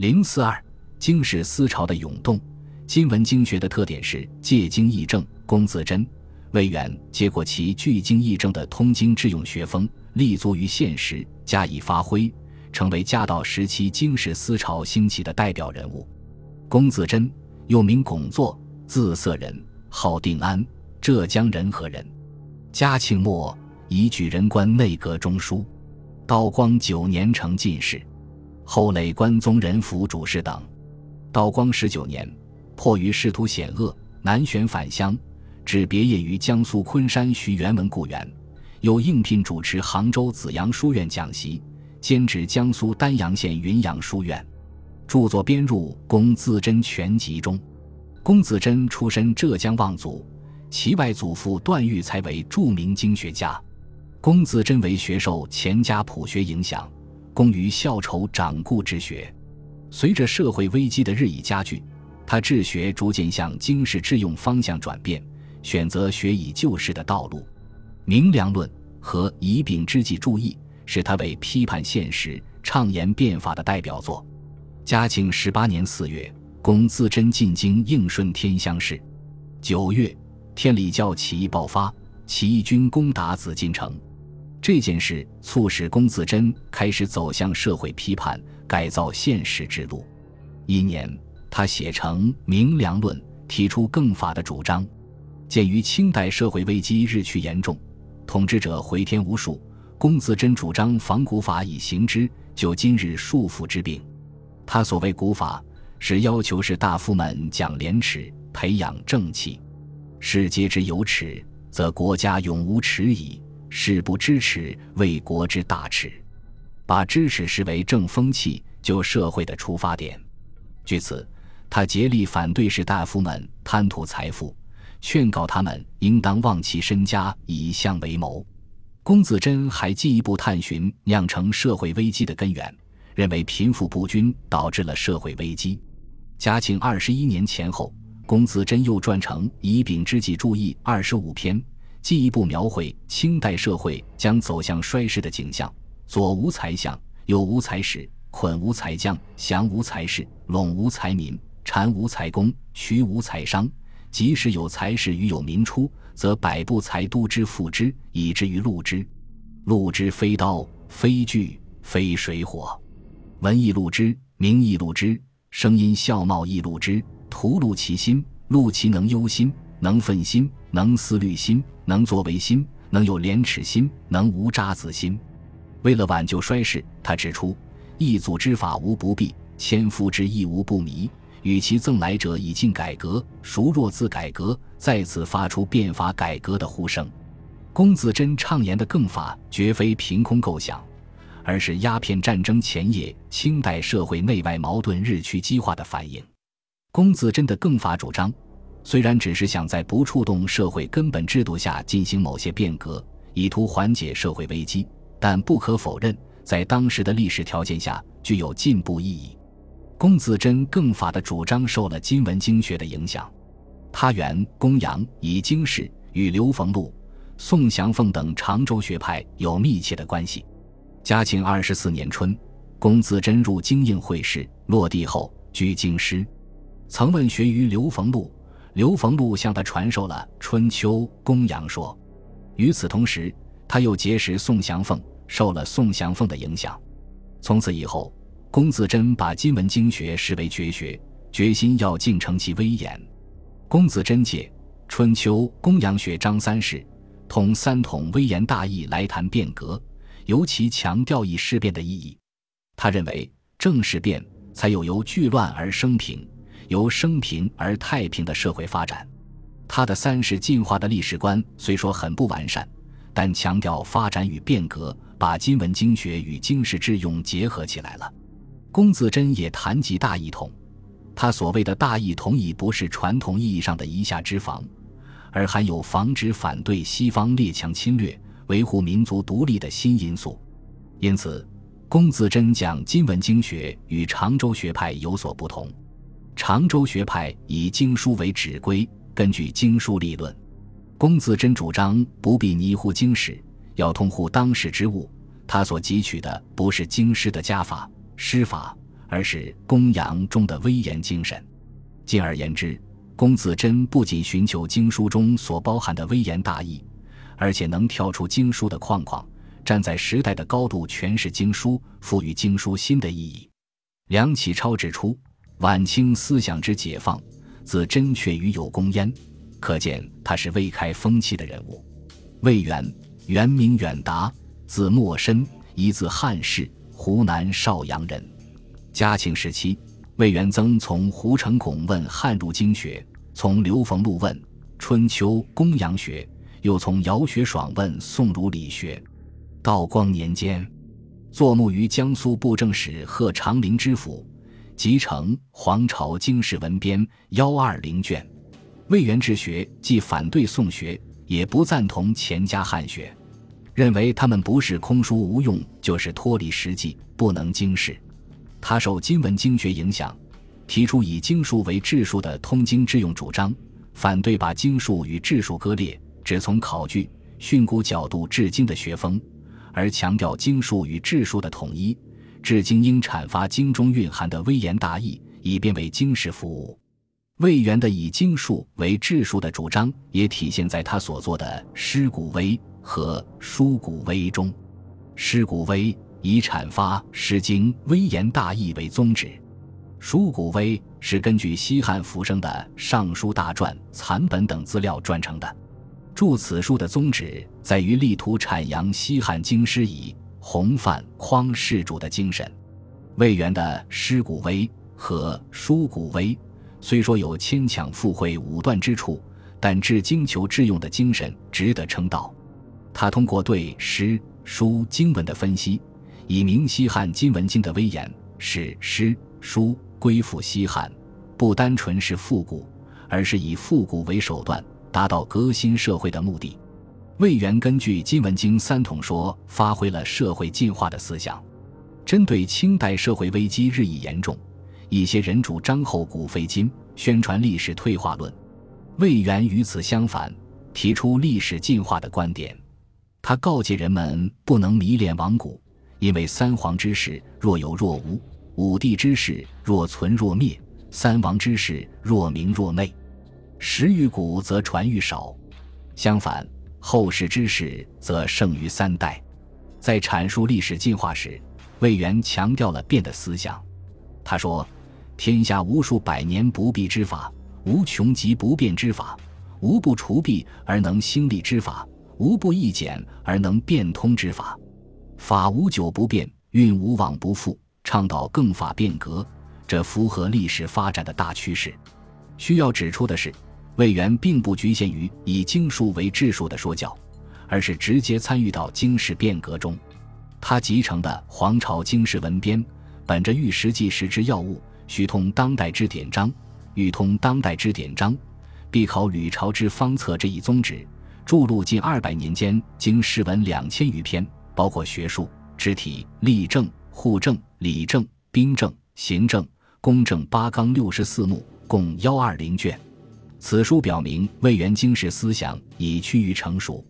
零四二，经世思潮的涌动。今文经学的特点是借经议政。龚自珍、魏源接过其据经议政的通经致用学风，立足于现实，加以发挥，成为嘉道时期经世思潮兴起的代表人物。龚自珍又名龚作，字色人，号定安，浙江仁和人。嘉庆末以举人官内阁中书，道光九年成进士。后累官宗人府主事等。道光十九年，迫于仕途险恶，南旋返乡，至别业于江苏昆山徐元文故园，又应聘主持杭州紫阳书院讲习，兼职江苏丹阳县云阳书院，著作编入《龚自珍全集》中。龚自珍出身浙江望族，其外祖父段玉才为著名经学家。龚自珍为学受钱家朴学影响。功于校筹掌故之学，随着社会危机的日益加剧，他治学逐渐向经世致用方向转变，选择学以救世的道路。《明良论》和《乙丙之际注意》是他为批判现实、倡言变法的代表作。嘉庆十八年四月，龚自珍进京应顺天乡试。九月，天理教起义爆发，起义军攻打紫禁城。这件事促使龚自珍开始走向社会批判、改造现实之路。一年，他写成《明良论》，提出更法的主张。鉴于清代社会危机日趋严重，统治者回天无术，龚自珍主张仿古法以行之，就今日束缚之病。他所谓古法，是要求士大夫们讲廉耻，培养正气。士皆之有耻，则国家永无耻矣。士不知耻，为国之大耻。把知耻视为正风气、就社会的出发点。据此，他竭力反对士大夫们贪图财富，劝告他们应当忘其身家，以相为谋。龚自珍还进一步探寻酿成社会危机的根源，认为贫富不均导致了社会危机。嘉庆二十一年前后，龚自珍又撰成《乙丙之际注意》二十五篇。进一步描绘清代社会将走向衰世的景象：左无才相，右无才使，捆无才将，降无才士，拢无才民，禅无才工，徐无才商。即使有才士与有民出，则百步财都之复之，以至于禄之。禄之非刀，非锯，非水火。文艺禄之，名义禄之，声音笑貌亦禄之。徒禄其心，禄其能忧心，能愤心，能思虑心。能作为心，能有廉耻心，能无渣滓心。为了挽救衰世，他指出：一祖之法无不弊，千夫之义无不迷。与其赠来者以尽改革，孰若自改革？再次发出变法改革的呼声。龚自珍畅言的更法，绝非凭空构想，而是鸦片战争前夜清代社会内外矛盾日趋激化的反应。龚自珍的更法主张。虽然只是想在不触动社会根本制度下进行某些变革，以图缓解社会危机，但不可否认，在当时的历史条件下具有进步意义。龚自珍更法的主张受了金文经学的影响。他原公羊以经世，与刘逢禄、宋祥凤等常州学派有密切的关系。嘉庆二十四年春，龚自珍入京应会试，落地后居京师，曾问学于刘逢禄。刘逢禄向他传授了《春秋》公羊说，与此同时，他又结识宋祥凤，受了宋祥凤的影响。从此以后，龚自珍把金文经学视为绝学，决心要继承其威严。龚自珍借《春秋》公羊学张三世，通三统威严大义来谈变革，尤其强调以事变的意义。他认为，正是变，才有由聚乱而生平。由生平而太平的社会发展，他的三世进化的历史观虽说很不完善，但强调发展与变革，把金文经学与经世致用结合起来了。龚自珍也谈及大一统，他所谓的大一统已不是传统意义上的以下之防，而含有防止反对西方列强侵略、维护民族独立的新因素。因此，龚自珍讲金文经学与常州学派有所不同。常州学派以经书为指归，根据经书立论。龚自珍主张不必泥乎经史，要通乎当时之物。他所汲取的不是经师的家法、师法，而是公羊中的威严精神。进而言之，龚自珍不仅寻求经书中所包含的微言大义，而且能跳出经书的框框，站在时代的高度诠释经书，赋予经书新的意义。梁启超指出，晚清思想之解放，自真确于有功焉，可见他是未开风气的人物。魏源，原名远达，字默深，一字汉氏，湖南邵阳人。嘉庆时期。魏元曾从胡承孔问汉儒经学，从刘逢禄问春秋公羊学，又从姚学爽问宋儒理学。道光年间，坐牧于江苏布政使贺长龄之府，集成《皇朝经世文编》幺二零卷。魏源治学既反对宋学，也不赞同钱家汉学，认为他们不是空疏无用，就是脱离实际，不能经世。他受金文经学影响，提出以经术为治术的通经致用主张，反对把经术与治术割裂，只从考据、训诂角度治经的学风，而强调经术与治术的统一。至今应阐发经中蕴含的微言大义，以便为经世服务。魏源的以经术为治术的主张，也体现在他所作的《诗古微》和《书古微》中，《诗古微》。以阐发《诗经》微言大义为宗旨，《书古微》是根据西汉浮生的《尚书大传》残本等资料撰成的。著此书的宗旨在于力图阐扬西汉经师以弘范匡世主的精神。魏源的《诗古微》和《书古微》虽说有牵强附会武断之处，但治经求致用的精神值得称道。他通过对诗、书经文的分析。以明西汉金文经的威严，使诗书归附西汉，不单纯是复古，而是以复古为手段，达到革新社会的目的。魏源根据金文经三统说，发挥了社会进化的思想。针对清代社会危机日益严重，一些人主张后古废今，宣传历史退化论。魏源与此相反，提出历史进化的观点。他告诫人们不能迷恋往古。因为三皇之事若有若无，五帝之事若存若灭，三王之事若明若昧，时愈古则传愈少。相反，后世之事则胜于三代。在阐述历史进化时，魏源强调了变的思想。他说：“天下无数百年不变之法，无穷极不变之法，无不除弊而能兴利之法，无不易简而能变通之法。”法无久不变，运无往不复，倡导更法变革，这符合历史发展的大趋势。需要指出的是，魏源并不局限于以经书为治术的说教，而是直接参与到经世变革中。他集成的《皇朝经世文编》，本着遇实际时之要务，须通当代之典章；欲通当代之典章，必考吕朝之方策这一宗旨，著录近二百年间经世文两千余篇。包括学术、肢体、立政、户政、礼政、兵政、行政、公政八纲六十四目，共幺二零卷。此书表明魏源经世思想已趋于成熟。